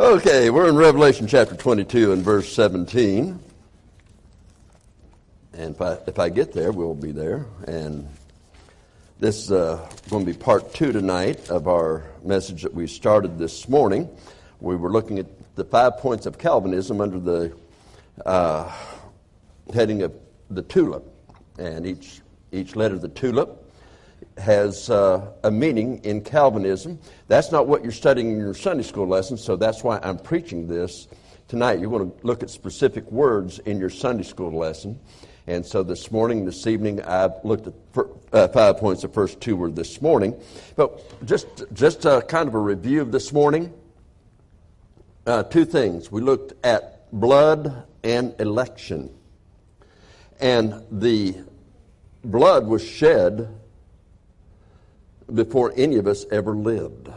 Okay, we're in Revelation chapter 22 and verse 17. And if I, if I get there, we'll be there. And this is uh, going to be part two tonight of our message that we started this morning. We were looking at the five points of Calvinism under the uh, heading of the tulip. And each, each letter of the tulip has uh, a meaning in Calvinism. That's not what you're studying in your Sunday school lesson, so that's why I'm preaching this tonight. You're going to look at specific words in your Sunday school lesson. And so this morning, this evening, I've looked at uh, five points. The first two were this morning. But just, just a kind of a review of this morning. Uh, two things. We looked at blood and election. And the blood was shed before any of us ever lived.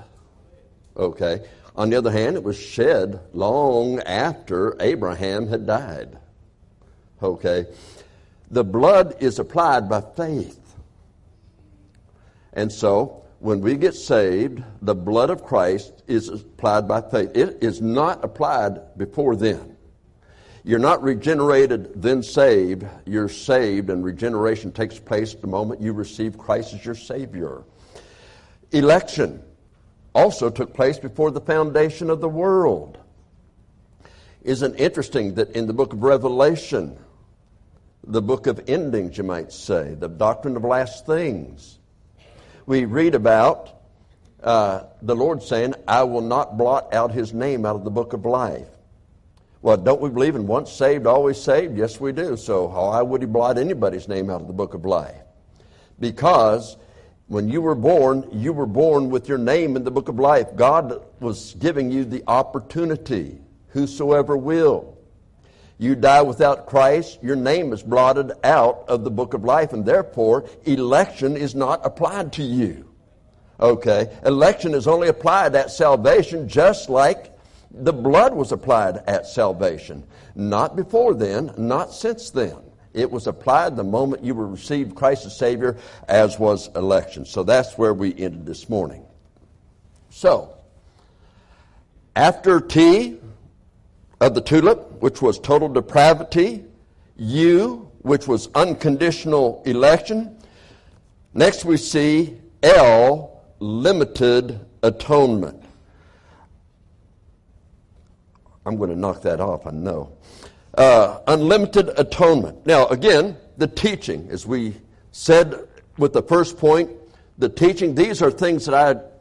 Okay? On the other hand, it was shed long after Abraham had died. Okay? The blood is applied by faith. And so, when we get saved, the blood of Christ is applied by faith. It is not applied before then. You're not regenerated, then saved. You're saved, and regeneration takes place the moment you receive Christ as your Savior. Election also took place before the foundation of the world. Isn't interesting that in the book of Revelation, the book of endings, you might say, the doctrine of last things, we read about uh, the Lord saying, I will not blot out his name out of the book of life. Well, don't we believe in once saved, always saved? Yes, we do. So, why would he blot anybody's name out of the book of life? Because when you were born, you were born with your name in the book of life. God was giving you the opportunity, whosoever will. You die without Christ, your name is blotted out of the book of life, and therefore election is not applied to you. Okay? Election is only applied at salvation, just like the blood was applied at salvation. Not before then, not since then. It was applied the moment you received Christ as Savior, as was election. So that's where we ended this morning. So, after T of the tulip, which was total depravity, U, which was unconditional election, next we see L, limited atonement. I'm going to knock that off, I know uh, unlimited atonement. Now, again, the teaching, as we said with the first point, the teaching, these are things that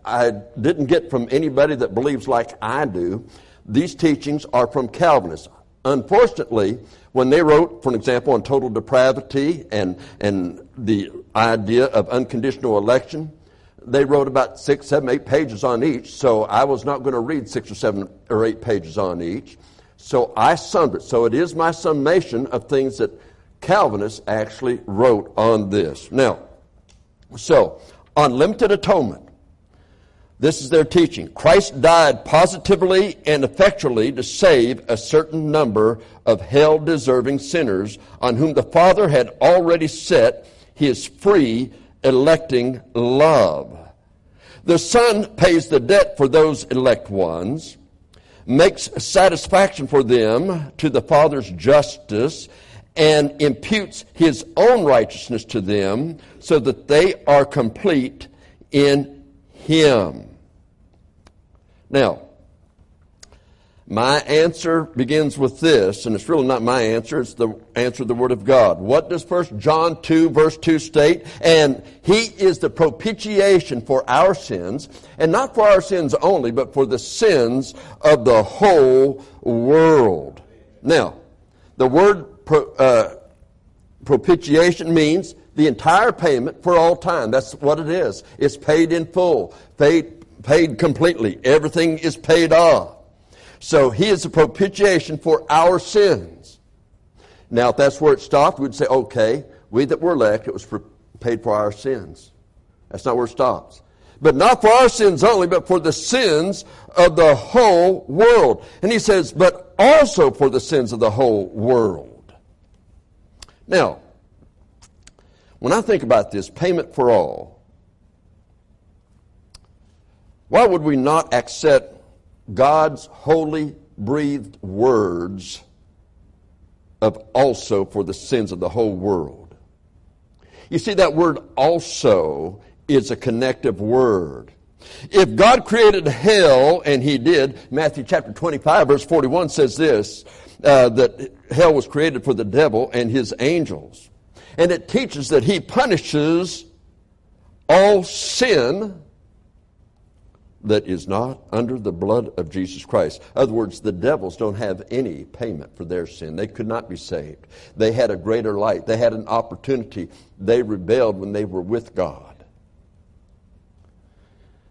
I, I didn't get from anybody that believes like I do. These teachings are from Calvinists. Unfortunately, when they wrote, for example, on total depravity and, and the idea of unconditional election, they wrote about six, seven, eight pages on each, so I was not going to read six or seven or eight pages on each. So I summed it. So it is my summation of things that Calvinists actually wrote on this. Now, so, unlimited atonement. This is their teaching. Christ died positively and effectually to save a certain number of hell deserving sinners on whom the Father had already set his free electing love. The Son pays the debt for those elect ones makes satisfaction for them to the Father's justice and imputes his own righteousness to them so that they are complete in him. Now, my answer begins with this, and it's really not my answer, it's the answer of the Word of God. What does First John 2 verse 2 state? And He is the propitiation for our sins, and not for our sins only, but for the sins of the whole world. Now, the word pro, uh, propitiation means the entire payment for all time. That's what it is. It's paid in full, paid, paid completely. Everything is paid off. So he is a propitiation for our sins. Now, if that's where it stopped, we'd say, okay, we that were elect, it was for, paid for our sins. That's not where it stops. But not for our sins only, but for the sins of the whole world. And he says, but also for the sins of the whole world. Now, when I think about this, payment for all, why would we not accept God's holy breathed words of also for the sins of the whole world. You see, that word also is a connective word. If God created hell, and He did, Matthew chapter 25, verse 41 says this uh, that hell was created for the devil and his angels. And it teaches that He punishes all sin that is not under the blood of Jesus Christ. In other words, the devils don't have any payment for their sin. They could not be saved. They had a greater light. They had an opportunity. They rebelled when they were with God.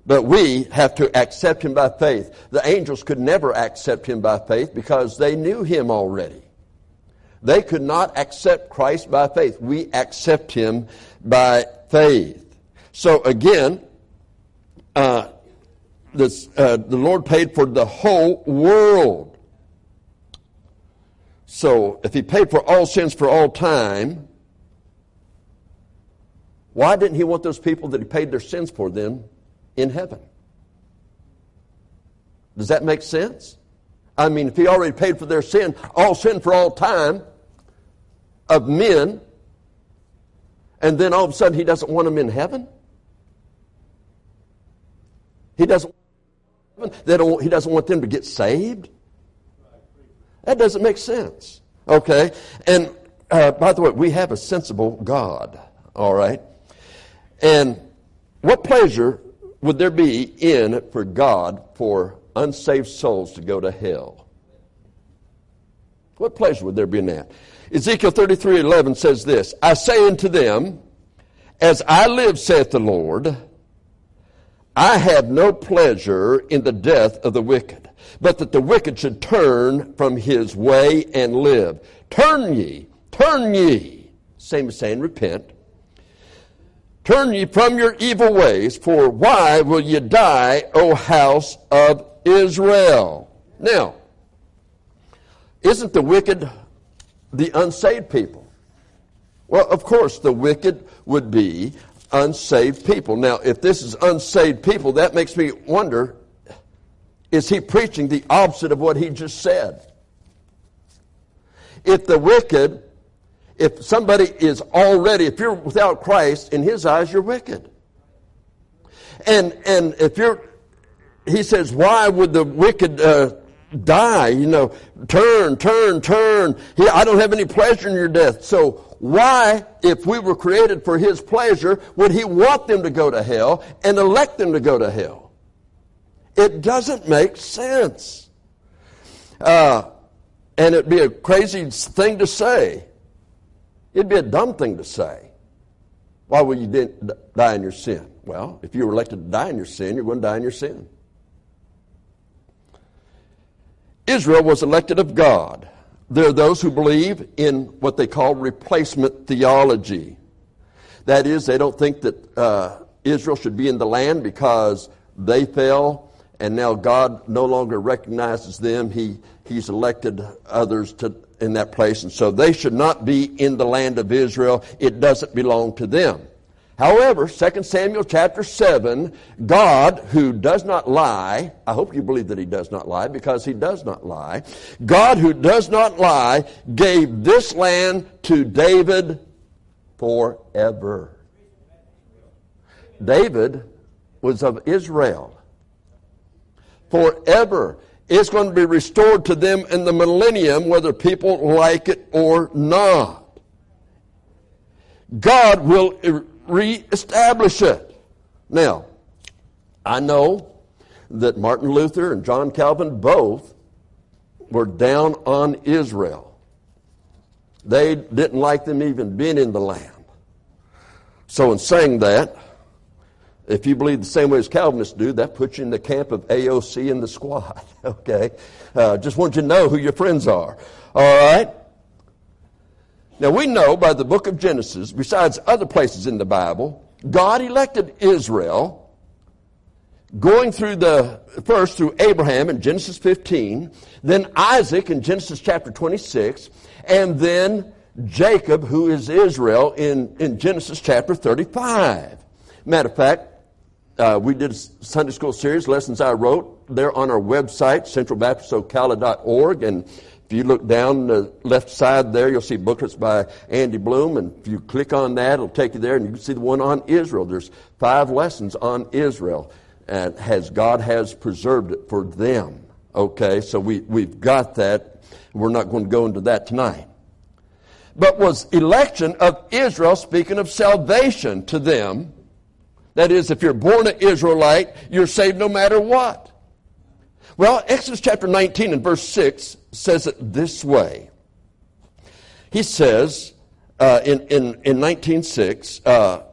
But we have to accept him by faith. The angels could never accept him by faith because they knew him already. They could not accept Christ by faith. We accept him by faith. So again, uh, this, uh, the Lord paid for the whole world. So, if He paid for all sins for all time, why didn't He want those people that He paid their sins for then in heaven? Does that make sense? I mean, if He already paid for their sin, all sin for all time of men, and then all of a sudden He doesn't want them in heaven? He doesn't don't, he doesn't want them to get saved. That doesn't make sense. Okay? And uh, by the way, we have a sensible God. All right? And what pleasure would there be in for God for unsaved souls to go to hell? What pleasure would there be in that? Ezekiel 33 11 says this I say unto them, As I live, saith the Lord, I have no pleasure in the death of the wicked, but that the wicked should turn from his way and live. Turn ye, turn ye. Same as saying repent. Turn ye from your evil ways, for why will ye die, O house of Israel? Now, isn't the wicked the unsaved people? Well, of course, the wicked would be unsaved people. Now, if this is unsaved people, that makes me wonder is he preaching the opposite of what he just said? If the wicked, if somebody is already, if you're without Christ, in his eyes, you're wicked. And, and if you're, he says, why would the wicked uh, die? You know, turn, turn, turn. He, I don't have any pleasure in your death. So why, if we were created for His pleasure, would He want them to go to hell and elect them to go to hell? It doesn't make sense. Uh, and it'd be a crazy thing to say. It'd be a dumb thing to say. Why would you die in your sin? Well, if you were elected to die in your sin, you're going to die in your sin. Israel was elected of God. There are those who believe in what they call replacement theology. That is, they don't think that uh, Israel should be in the land because they fell and now God no longer recognizes them. He, he's elected others to, in that place, and so they should not be in the land of Israel. It doesn't belong to them. However, 2 Samuel chapter 7, God, who does not lie, I hope you believe that he does not lie because he does not lie. God, who does not lie, gave this land to David forever. David was of Israel. Forever. It's going to be restored to them in the millennium, whether people like it or not. God will reestablish it. Now, I know that Martin Luther and John Calvin both were down on Israel. They didn't like them even being in the land. So, in saying that, if you believe the same way as Calvinists do, that puts you in the camp of AOC and the squad. Okay? Uh, just want you to know who your friends are. All right? Now we know by the book of Genesis, besides other places in the Bible, God elected Israel going through the first through Abraham in Genesis 15, then Isaac in Genesis chapter 26, and then Jacob, who is Israel, in, in Genesis chapter 35. Matter of fact, uh, we did a Sunday school series, Lessons I Wrote. They're on our website, centralbaptistocala.org. And if you look down the left side there, you'll see booklets by Andy Bloom. And if you click on that, it'll take you there and you can see the one on Israel. There's five lessons on Israel. And has God has preserved it for them. Okay, so we, we've got that. We're not going to go into that tonight. But was election of Israel, speaking of salvation to them, that is, if you're born an Israelite, you're saved no matter what. Well, Exodus chapter 19 and verse 6 says it this way. He says uh, in, in, in 19.6, uh,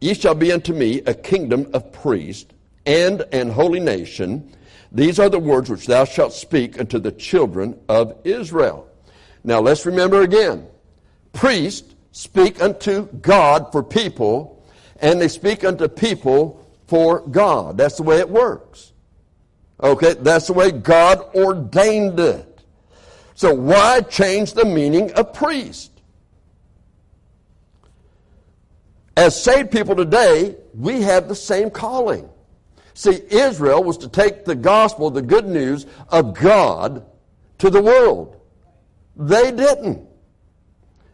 Ye shall be unto me a kingdom of priests and an holy nation. These are the words which thou shalt speak unto the children of Israel. Now let's remember again. Priests speak unto God for people and they speak unto people for God. That's the way it works. Okay, that's the way God ordained it. So why change the meaning of priest? As saved people today, we have the same calling. See, Israel was to take the gospel, the good news of God to the world. They didn't.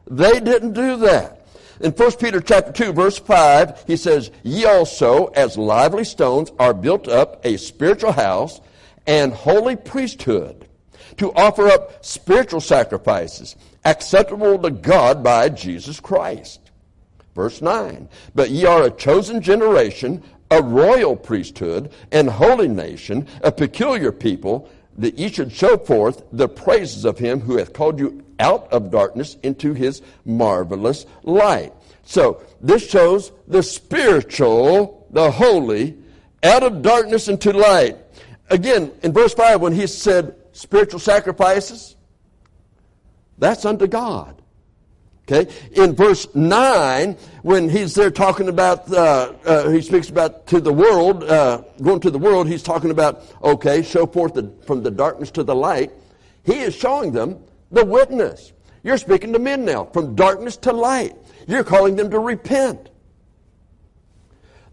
They didn't do that. In 1 Peter chapter 2 verse 5, he says, Ye also, as lively stones, are built up a spiritual house and holy priesthood to offer up spiritual sacrifices acceptable to God by Jesus Christ. Verse 9, But ye are a chosen generation, a royal priesthood, and holy nation, a peculiar people, that ye should show forth the praises of him who hath called you out of darkness into his marvelous light. So, this shows the spiritual, the holy, out of darkness into light. Again, in verse 5, when he said spiritual sacrifices, that's unto God. Okay? In verse 9, when he's there talking about, uh, uh, he speaks about to the world, uh, going to the world, he's talking about, okay, show forth the, from the darkness to the light. He is showing them the witness. You're speaking to men now, from darkness to light. You're calling them to repent.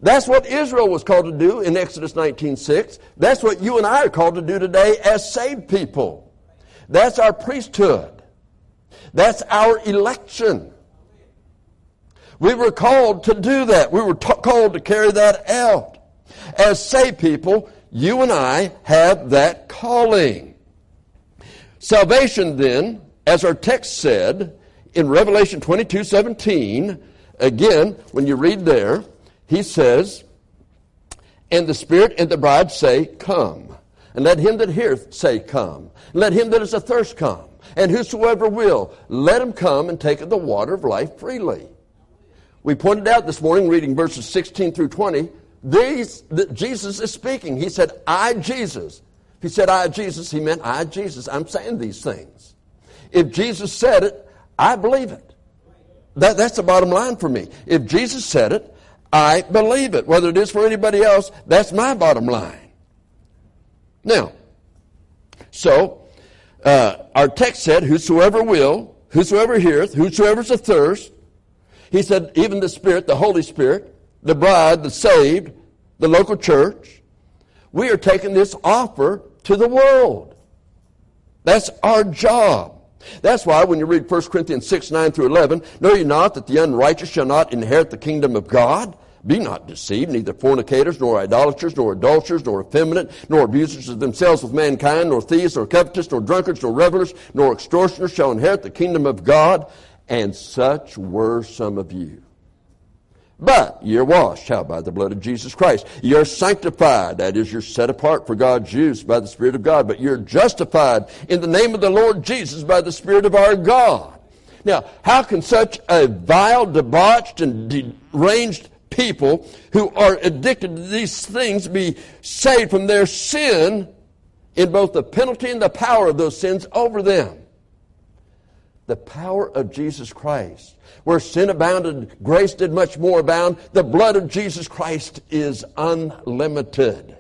That's what Israel was called to do in Exodus 19:6. That's what you and I are called to do today as saved people. That's our priesthood. That's our election. We were called to do that. We were t- called to carry that out. As saved people, you and I have that calling. Salvation then, as our text said in Revelation 22, 17, again, when you read there, he says, And the Spirit and the bride say, Come. And let him that heareth say, Come. And let him that is athirst come and whosoever will, let him come and take of the water of life freely. We pointed out this morning, reading verses 16 through 20, these, that Jesus is speaking. He said, I, Jesus. If he said, I, Jesus, he meant, I, Jesus. I'm saying these things. If Jesus said it, I believe it. That, that's the bottom line for me. If Jesus said it, I believe it. Whether it is for anybody else, that's my bottom line. Now, so uh, our text said, Whosoever will, whosoever heareth, whosoever's athirst. He said, even the Spirit, the Holy Spirit, the bride, the saved, the local church. We are taking this offer to the world. That's our job. That's why when you read 1 Corinthians 6, 9 through 11, know ye not that the unrighteous shall not inherit the kingdom of God? Be not deceived, neither fornicators, nor idolaters, nor adulterers, nor effeminate, nor abusers of themselves with mankind, nor thieves, nor covetous, nor drunkards, nor revelers, nor extortioners shall inherit the kingdom of God. And such were some of you. But you're washed, how? By the blood of Jesus Christ. You're sanctified, that is, you're set apart for God's use by the Spirit of God. But you're justified in the name of the Lord Jesus by the Spirit of our God. Now, how can such a vile, debauched, and deranged people who are addicted to these things be saved from their sin in both the penalty and the power of those sins over them. The power of Jesus Christ. Where sin abounded, grace did much more abound. The blood of Jesus Christ is unlimited.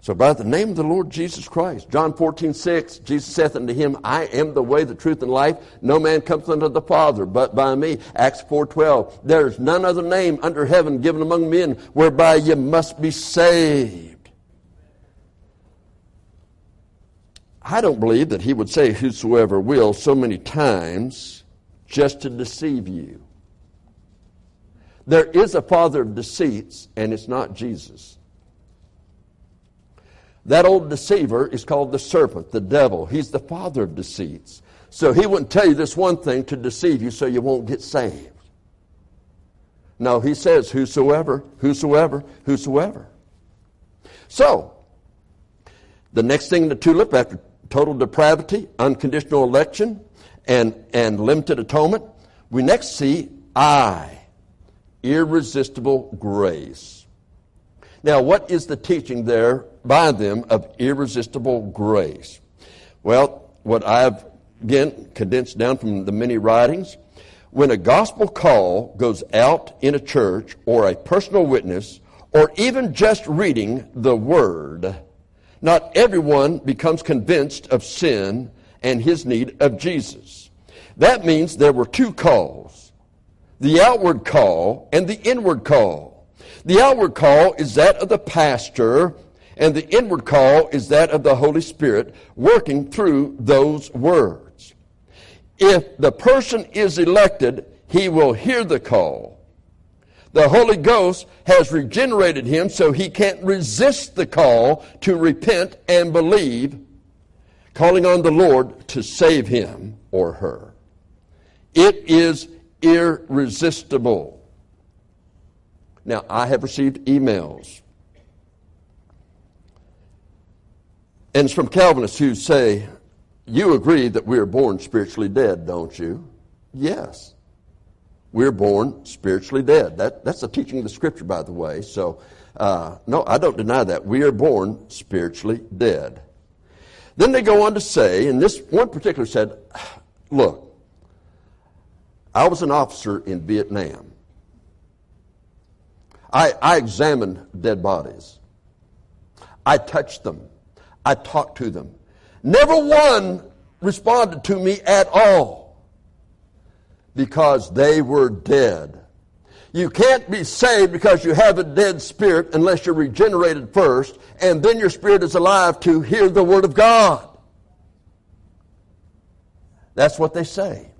So by the name of the Lord Jesus Christ, John 14, 6, Jesus saith unto him, I am the way, the truth, and life. No man comes unto the Father but by me. Acts 4, 12. There is none other name under heaven given among men whereby ye must be saved. I don't believe that he would say whosoever will so many times just to deceive you. There is a father of deceits, and it's not Jesus. That old deceiver is called the serpent, the devil. He's the father of deceits. So he wouldn't tell you this one thing to deceive you so you won't get saved. No, he says, whosoever, whosoever, whosoever. So, the next thing in the tulip, after total depravity, unconditional election, and, and limited atonement, we next see I, irresistible grace. Now, what is the teaching there by them of irresistible grace? Well, what I've again condensed down from the many writings, when a gospel call goes out in a church or a personal witness or even just reading the word, not everyone becomes convinced of sin and his need of Jesus. That means there were two calls the outward call and the inward call. The outward call is that of the pastor, and the inward call is that of the Holy Spirit working through those words. If the person is elected, he will hear the call. The Holy Ghost has regenerated him so he can't resist the call to repent and believe, calling on the Lord to save him or her. It is irresistible. Now, I have received emails. And it's from Calvinists who say, You agree that we are born spiritually dead, don't you? Yes. We're born spiritually dead. That, that's the teaching of the Scripture, by the way. So, uh, no, I don't deny that. We are born spiritually dead. Then they go on to say, and this one particular said, Look, I was an officer in Vietnam. I, I examined dead bodies. I touched them. I talked to them. Never one responded to me at all because they were dead. You can't be saved because you have a dead spirit unless you're regenerated first, and then your spirit is alive to hear the Word of God. That's what they say.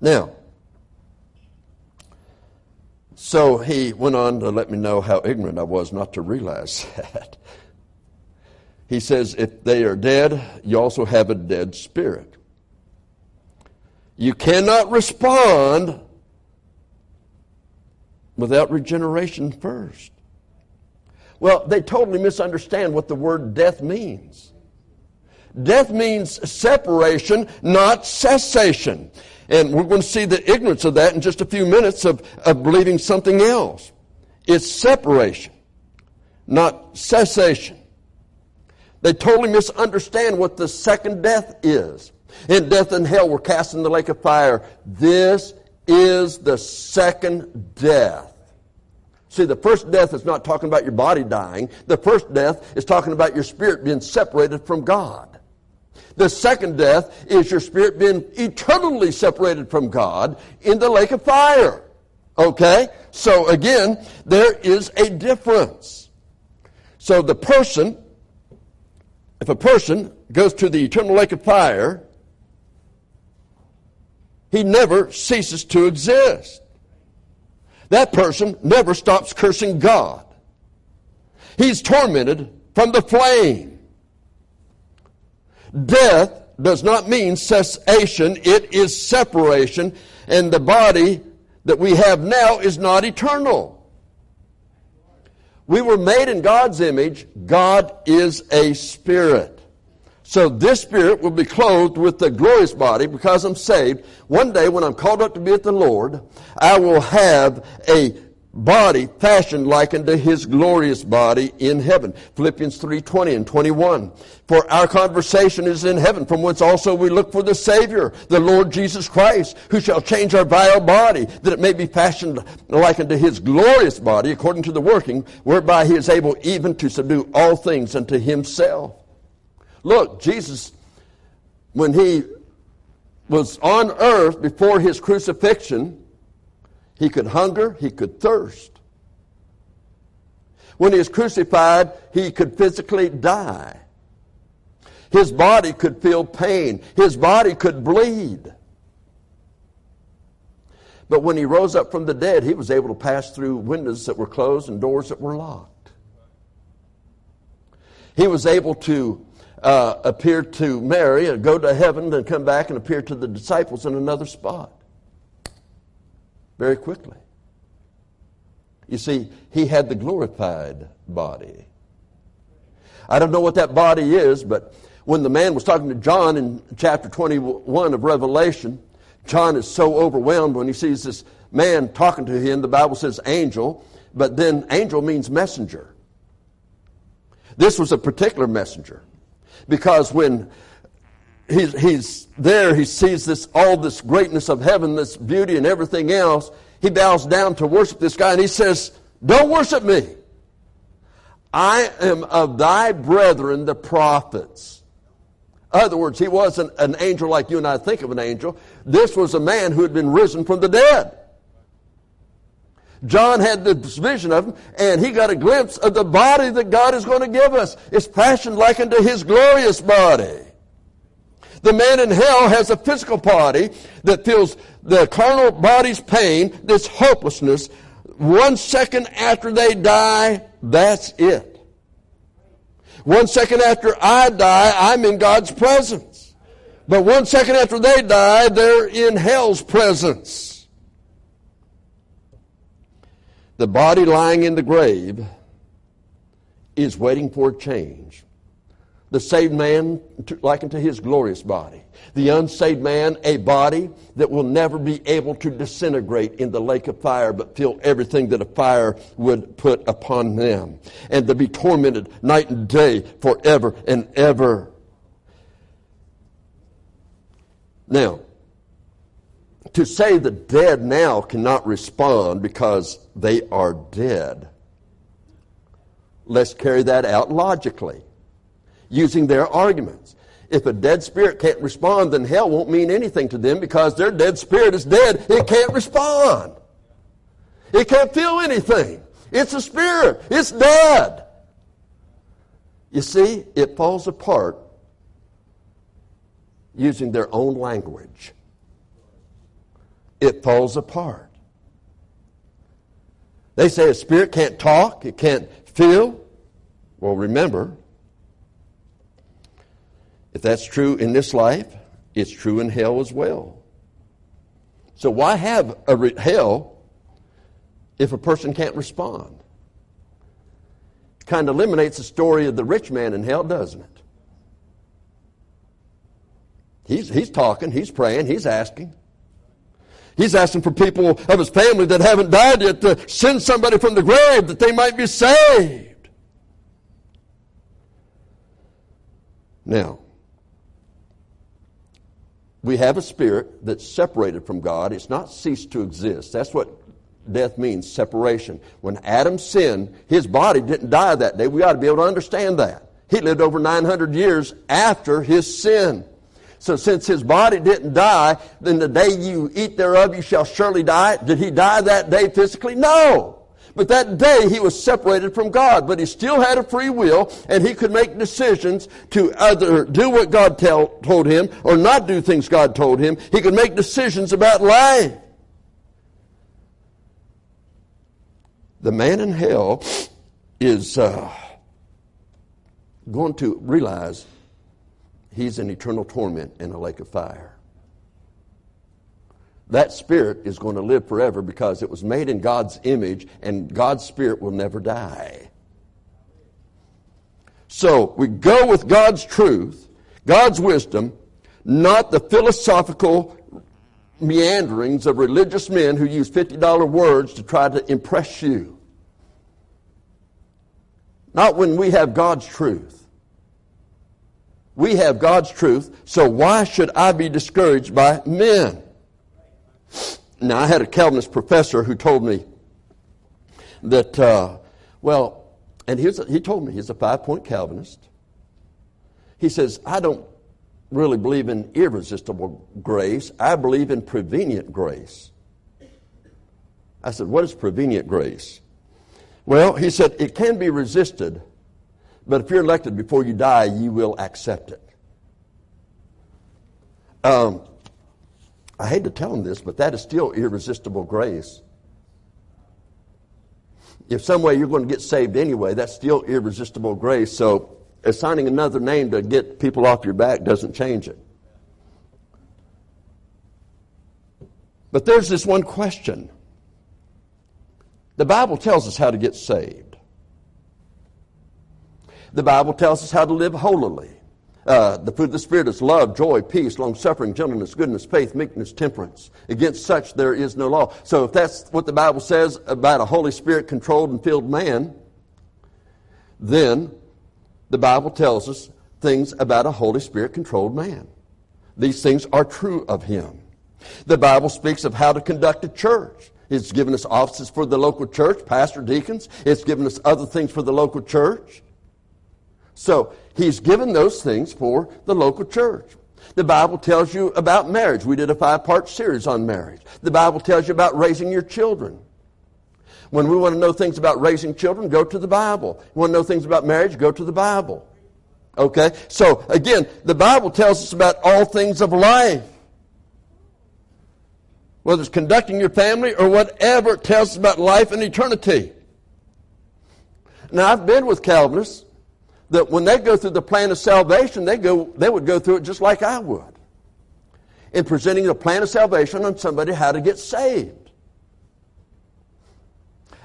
Now, so he went on to let me know how ignorant I was not to realize that. He says, if they are dead, you also have a dead spirit. You cannot respond without regeneration first. Well, they totally misunderstand what the word death means. Death means separation, not cessation. And we're going to see the ignorance of that in just a few minutes of, of believing something else. It's separation, not cessation. They totally misunderstand what the second death is. In death and hell were cast in the lake of fire. This is the second death. See, the first death is not talking about your body dying. The first death is talking about your spirit being separated from God. The second death is your spirit being eternally separated from God in the lake of fire. Okay? So again, there is a difference. So the person, if a person goes to the eternal lake of fire, he never ceases to exist. That person never stops cursing God. He's tormented from the flame. Death does not mean cessation, it is separation, and the body that we have now is not eternal. We were made in God's image. God is a spirit. So this spirit will be clothed with the glorious body because I'm saved. One day when I'm called up to be with the Lord, I will have a body fashioned like unto his glorious body in heaven. Philippians 3:20 and 21. For our conversation is in heaven, from whence also we look for the Savior, the Lord Jesus Christ, who shall change our vile body, that it may be fashioned like unto his glorious body, according to the working whereby he is able even to subdue all things unto himself. Look, Jesus, when he was on earth before his crucifixion, he could hunger, he could thirst. When he was crucified, he could physically die. His body could feel pain. His body could bleed. But when he rose up from the dead, he was able to pass through windows that were closed and doors that were locked. He was able to uh, appear to Mary and go to heaven, then come back and appear to the disciples in another spot very quickly. You see, he had the glorified body. I don't know what that body is, but when the man was talking to John in chapter 21 of Revelation, John is so overwhelmed when he sees this man talking to him. The Bible says angel, but then angel means messenger. This was a particular messenger because when he's, he's there, he sees this, all this greatness of heaven, this beauty and everything else. He bows down to worship this guy and he says, don't worship me. I am of thy brethren, the prophets. In other words, he wasn't an angel like you and I think of an angel. This was a man who had been risen from the dead. John had this vision of him, and he got a glimpse of the body that God is going to give us. It's fashioned like unto his glorious body. The man in hell has a physical body that feels the carnal body's pain, this hopelessness. One second after they die, that's it. One second after I die, I'm in God's presence. But one second after they die, they're in hell's presence. The body lying in the grave is waiting for a change the saved man likened to his glorious body. The unsaved man, a body that will never be able to disintegrate in the lake of fire, but feel everything that a fire would put upon them. And to be tormented night and day forever and ever. Now, to say the dead now cannot respond because they are dead, let's carry that out logically using their arguments. If a dead spirit can't respond, then hell won't mean anything to them because their dead spirit is dead. It can't respond. It can't feel anything. It's a spirit. It's dead. You see, it falls apart using their own language. It falls apart. They say a spirit can't talk, it can't feel. Well, remember, if that's true in this life, it's true in hell as well. So why have a re- hell if a person can't respond? Kind of eliminates the story of the rich man in hell, doesn't it? He's, he's talking, he's praying, he's asking. He's asking for people of his family that haven't died yet to send somebody from the grave that they might be saved. Now, we have a spirit that's separated from God. It's not ceased to exist. That's what death means separation. When Adam sinned, his body didn't die that day. We ought to be able to understand that. He lived over 900 years after his sin. So since his body didn't die, then the day you eat thereof you shall surely die. Did he die that day physically? No. But that day he was separated from God, but he still had a free will and he could make decisions to either do what God tell, told him or not do things God told him. He could make decisions about life. The man in hell is uh, going to realize he's in eternal torment in a lake of fire that spirit is going to live forever because it was made in God's image and God's spirit will never die. So we go with God's truth, God's wisdom, not the philosophical meanderings of religious men who use $50 words to try to impress you. Not when we have God's truth. We have God's truth, so why should I be discouraged by men? Now, I had a Calvinist professor who told me that, uh, well, and was, he told me he's a five point Calvinist. He says, I don't really believe in irresistible grace. I believe in prevenient grace. I said, What is prevenient grace? Well, he said, It can be resisted, but if you're elected before you die, you will accept it. Um, I hate to tell him this, but that is still irresistible grace. If some way you're going to get saved anyway, that's still irresistible grace. So assigning another name to get people off your back doesn't change it. But there's this one question. The Bible tells us how to get saved. The Bible tells us how to live holily. Uh, the fruit of the Spirit is love, joy, peace, long suffering, gentleness, goodness, faith, meekness, temperance. Against such there is no law. So if that's what the Bible says about a Holy Spirit controlled and filled man, then the Bible tells us things about a Holy Spirit controlled man. These things are true of him. The Bible speaks of how to conduct a church. It's given us offices for the local church, pastor, deacons. It's given us other things for the local church. So he's given those things for the local church. The Bible tells you about marriage. We did a five part series on marriage. The Bible tells you about raising your children. When we want to know things about raising children, go to the Bible. You want to know things about marriage, go to the Bible. Okay? So, again, the Bible tells us about all things of life. Whether it's conducting your family or whatever, it tells us about life and eternity. Now, I've been with Calvinists that when they go through the plan of salvation, they, go, they would go through it just like I would. In presenting the plan of salvation on somebody how to get saved.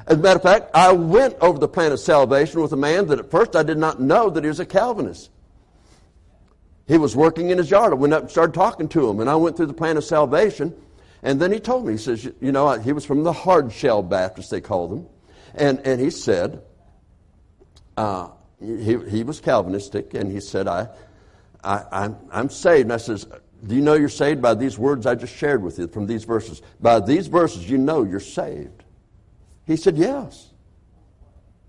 As a matter of fact, I went over the plan of salvation with a man that at first I did not know that he was a Calvinist. He was working in his yard. I went up and started talking to him, and I went through the plan of salvation. And then he told me, he says, you know, he was from the hard shell Baptist, they called them. And, and he said, uh, he, he was Calvinistic, and he said, I, I, I'm, I'm saved. And I says, do you know you're saved by these words I just shared with you from these verses? By these verses, you know you're saved. He said, Yes.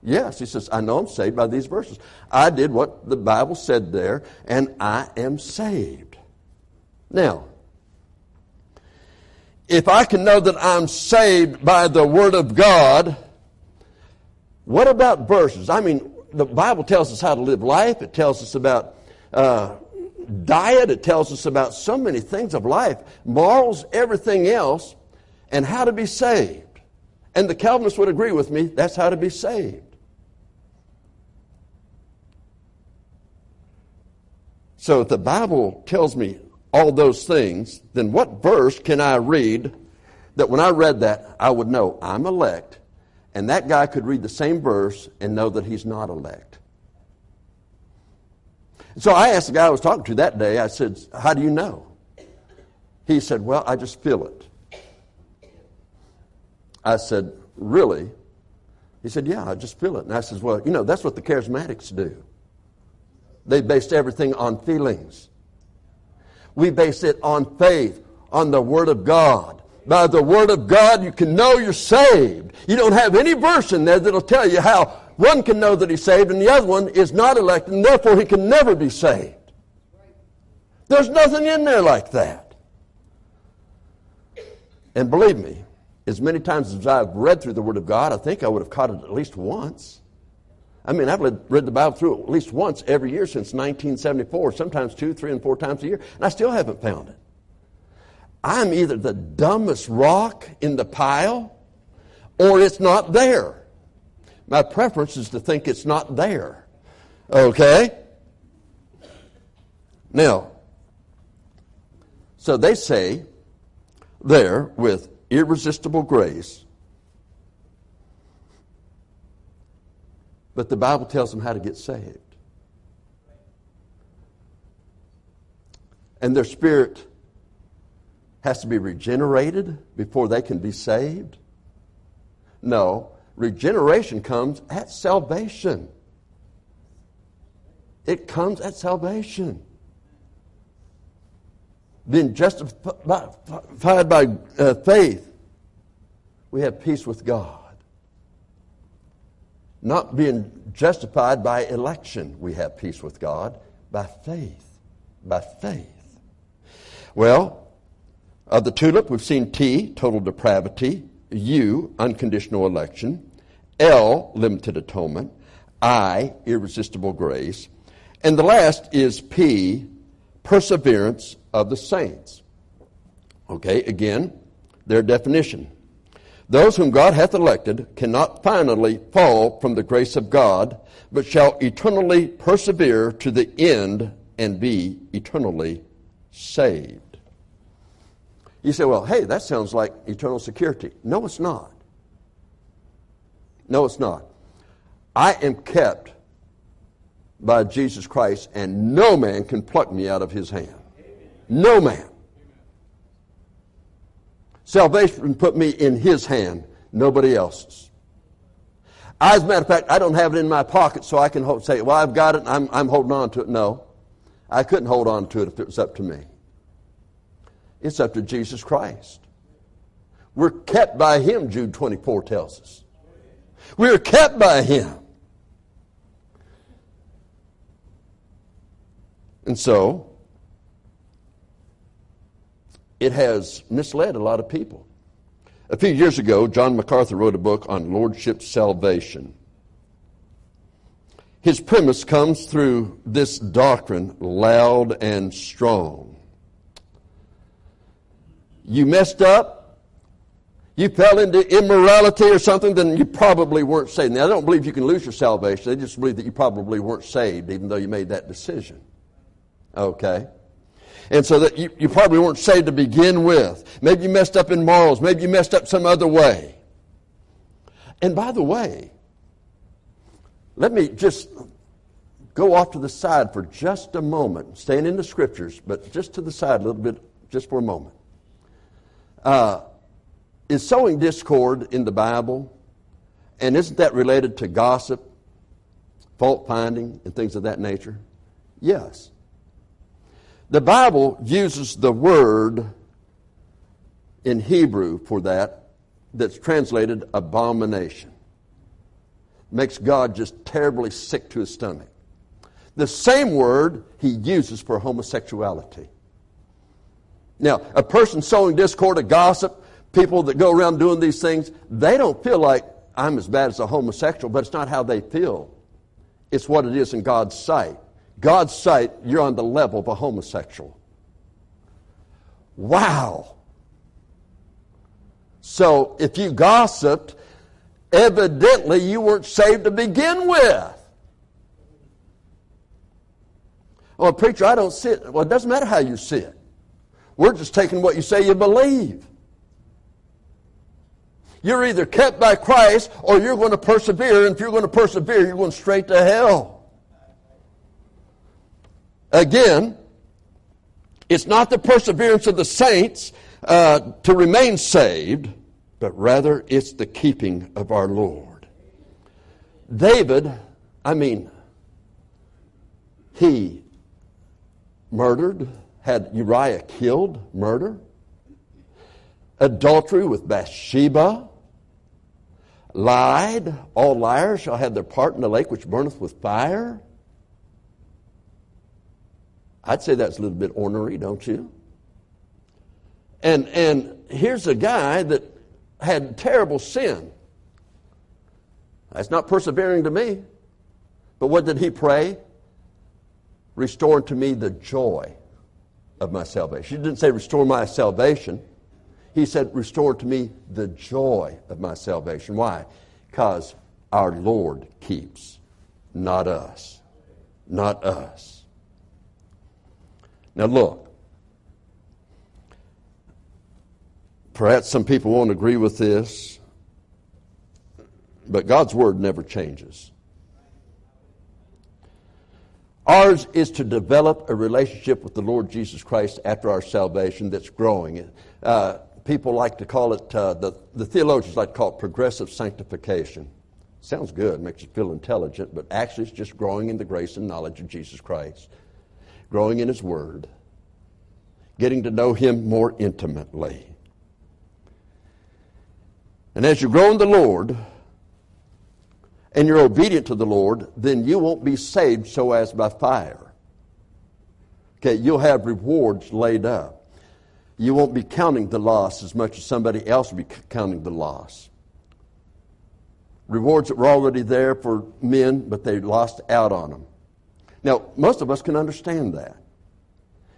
Yes. He says, I know I'm saved by these verses. I did what the Bible said there, and I am saved. Now, if I can know that I'm saved by the Word of God, what about verses? I mean, the Bible tells us how to live life, it tells us about uh, diet, it tells us about so many things of life, morals, everything else, and how to be saved. And the Calvinists would agree with me that's how to be saved. So if the Bible tells me all those things, then what verse can I read that when I read that, I would know I'm elect, and that guy could read the same verse and know that he's not elect? So I asked the guy I was talking to that day, I said, How do you know? He said, Well, I just feel it. I said, Really? He said, Yeah, I just feel it. And I said, Well, you know, that's what the charismatics do. They based everything on feelings. We base it on faith, on the Word of God. By the Word of God, you can know you're saved. You don't have any verse in there that'll tell you how one can know that he's saved and the other one is not elected, and therefore he can never be saved. There's nothing in there like that. And believe me, as many times as I've read through the Word of God, I think I would have caught it at least once. I mean, I've read the Bible through at least once every year since 1974, sometimes two, three, and four times a year, and I still haven't found it. I'm either the dumbest rock in the pile or it's not there. My preference is to think it's not there. Okay? Now, so they say there with irresistible grace. But the Bible tells them how to get saved. And their spirit has to be regenerated before they can be saved? No. Regeneration comes at salvation. It comes at salvation. Being justified by uh, faith, we have peace with God. Not being justified by election, we have peace with God by faith. By faith. Well, of the tulip, we've seen T, total depravity, U, unconditional election, L, limited atonement, I, irresistible grace, and the last is P, perseverance of the saints. Okay, again, their definition. Those whom God hath elected cannot finally fall from the grace of God, but shall eternally persevere to the end and be eternally saved. You say, well, hey, that sounds like eternal security. No, it's not. No, it's not. I am kept by Jesus Christ, and no man can pluck me out of his hand. No man. Salvation put me in his hand, nobody else's. As a matter of fact, I don't have it in my pocket so I can say, well, I've got it I'm, I'm holding on to it. No. I couldn't hold on to it if it was up to me. It's up to Jesus Christ. We're kept by Him, Jude 24 tells us. We're kept by Him. And so, it has misled a lot of people. A few years ago, John MacArthur wrote a book on Lordship Salvation. His premise comes through this doctrine loud and strong. You messed up, you fell into immorality or something, then you probably weren't saved. Now, I don't believe you can lose your salvation. They just believe that you probably weren't saved, even though you made that decision. Okay? And so that you, you probably weren't saved to begin with. Maybe you messed up in morals. Maybe you messed up some other way. And by the way, let me just go off to the side for just a moment, staying in the scriptures, but just to the side a little bit, just for a moment. Uh, is sowing discord in the Bible, and isn't that related to gossip, fault finding, and things of that nature? Yes. The Bible uses the word in Hebrew for that that's translated abomination. Makes God just terribly sick to his stomach. The same word he uses for homosexuality. Now, a person sowing discord, a gossip, people that go around doing these things, they don't feel like I'm as bad as a homosexual, but it's not how they feel. It's what it is in God's sight. God's sight, you're on the level of a homosexual. Wow. So if you gossiped, evidently you weren't saved to begin with. Well, preacher, I don't see it. Well, it doesn't matter how you see it. We're just taking what you say you believe. You're either kept by Christ or you're going to persevere. And if you're going to persevere, you're going straight to hell. Again, it's not the perseverance of the saints uh, to remain saved, but rather it's the keeping of our Lord. David, I mean, he murdered, had Uriah killed, murder, adultery with Bathsheba, lied, all liars shall have their part in the lake which burneth with fire. I'd say that's a little bit ornery, don't you? And, and here's a guy that had terrible sin. That's not persevering to me. But what did he pray? Restore to me the joy of my salvation. He didn't say restore my salvation. He said restore to me the joy of my salvation. Why? Because our Lord keeps, not us. Not us. Now, look. Perhaps some people won't agree with this, but God's Word never changes. Ours is to develop a relationship with the Lord Jesus Christ after our salvation that's growing. Uh, people like to call it, uh, the, the theologians like to call it progressive sanctification. Sounds good, makes you feel intelligent, but actually it's just growing in the grace and knowledge of Jesus Christ, growing in His Word, getting to know Him more intimately. And as you grow in the Lord and you're obedient to the Lord, then you won't be saved so as by fire. Okay, you'll have rewards laid up. You won't be counting the loss as much as somebody else will be counting the loss. Rewards that were already there for men, but they lost out on them. Now, most of us can understand that.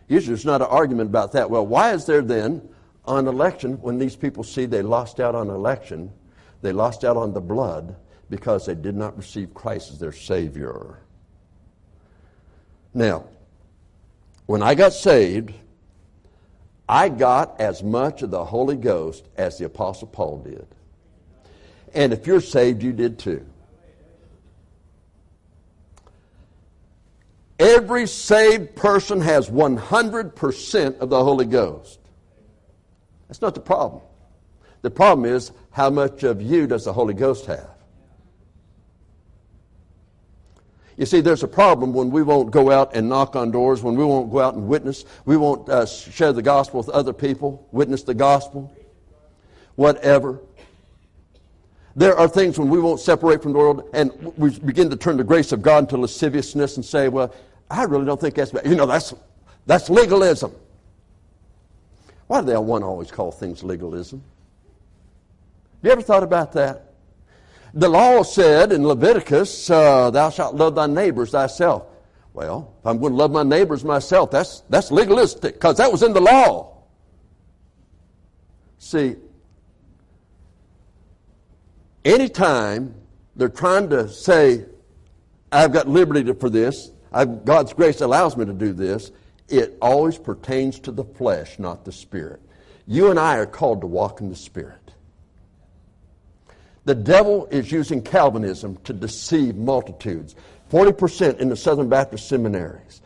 Usually there's not an argument about that. Well, why is there then on election when these people see they lost out on election, they lost out on the blood because they did not receive Christ as their Savior? Now, when I got saved, I got as much of the Holy Ghost as the Apostle Paul did. And if you're saved, you did too. Every saved person has 100% of the Holy Ghost. That's not the problem. The problem is how much of you does the Holy Ghost have? You see, there's a problem when we won't go out and knock on doors, when we won't go out and witness, we won't uh, share the gospel with other people, witness the gospel, whatever. There are things when we won't separate from the world and we begin to turn the grace of God into lasciviousness and say, well, I really don't think that's bad. You know, that's, that's legalism. Why do they want to always call things legalism? Have you ever thought about that? The law said in Leviticus, uh, thou shalt love thy neighbors thyself. Well, if I'm going to love my neighbors myself, that's, that's legalistic because that was in the law. See, anytime they're trying to say, I've got liberty for this, I've, God's grace allows me to do this, it always pertains to the flesh, not the spirit. You and I are called to walk in the spirit. The devil is using Calvinism to deceive multitudes. 40% in the Southern Baptist seminaries.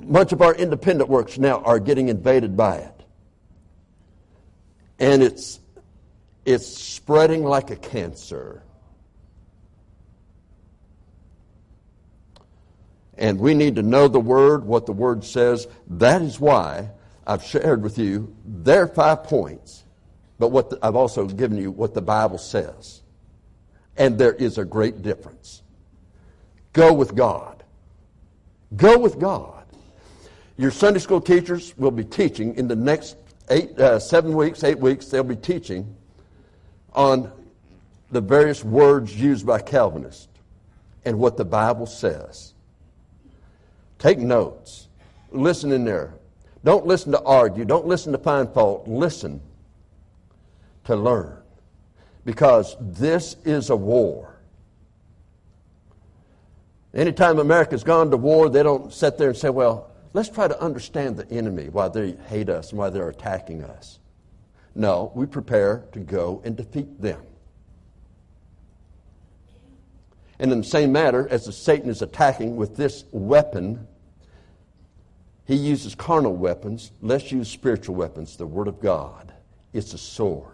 Much of our independent works now are getting invaded by it. And it's, it's spreading like a cancer. And we need to know the Word, what the Word says. That is why I've shared with you their five points, but what the, I've also given you what the Bible says. And there is a great difference. Go with God. Go with God. Your Sunday school teachers will be teaching in the next eight, uh, seven weeks, eight weeks, they'll be teaching on the various words used by Calvinists and what the Bible says. Take notes. Listen in there. Don't listen to argue. Don't listen to find fault. Listen to learn. Because this is a war. Anytime America's gone to war, they don't sit there and say, well, let's try to understand the enemy, why they hate us and why they're attacking us. No, we prepare to go and defeat them. And in the same manner, as the Satan is attacking with this weapon, he uses carnal weapons. Let's use spiritual weapons, the Word of God. It's a sword.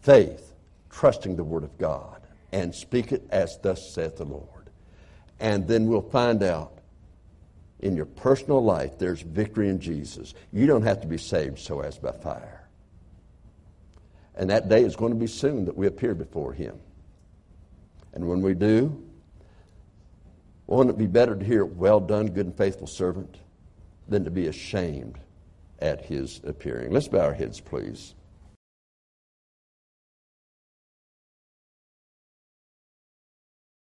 Faith, trusting the Word of God, and speak it as thus saith the Lord. And then we'll find out in your personal life there's victory in Jesus. You don't have to be saved so as by fire. And that day is going to be soon that we appear before Him. And when we do, won't it be better to hear, Well done, good and faithful servant, than to be ashamed at his appearing? Let's bow our heads, please.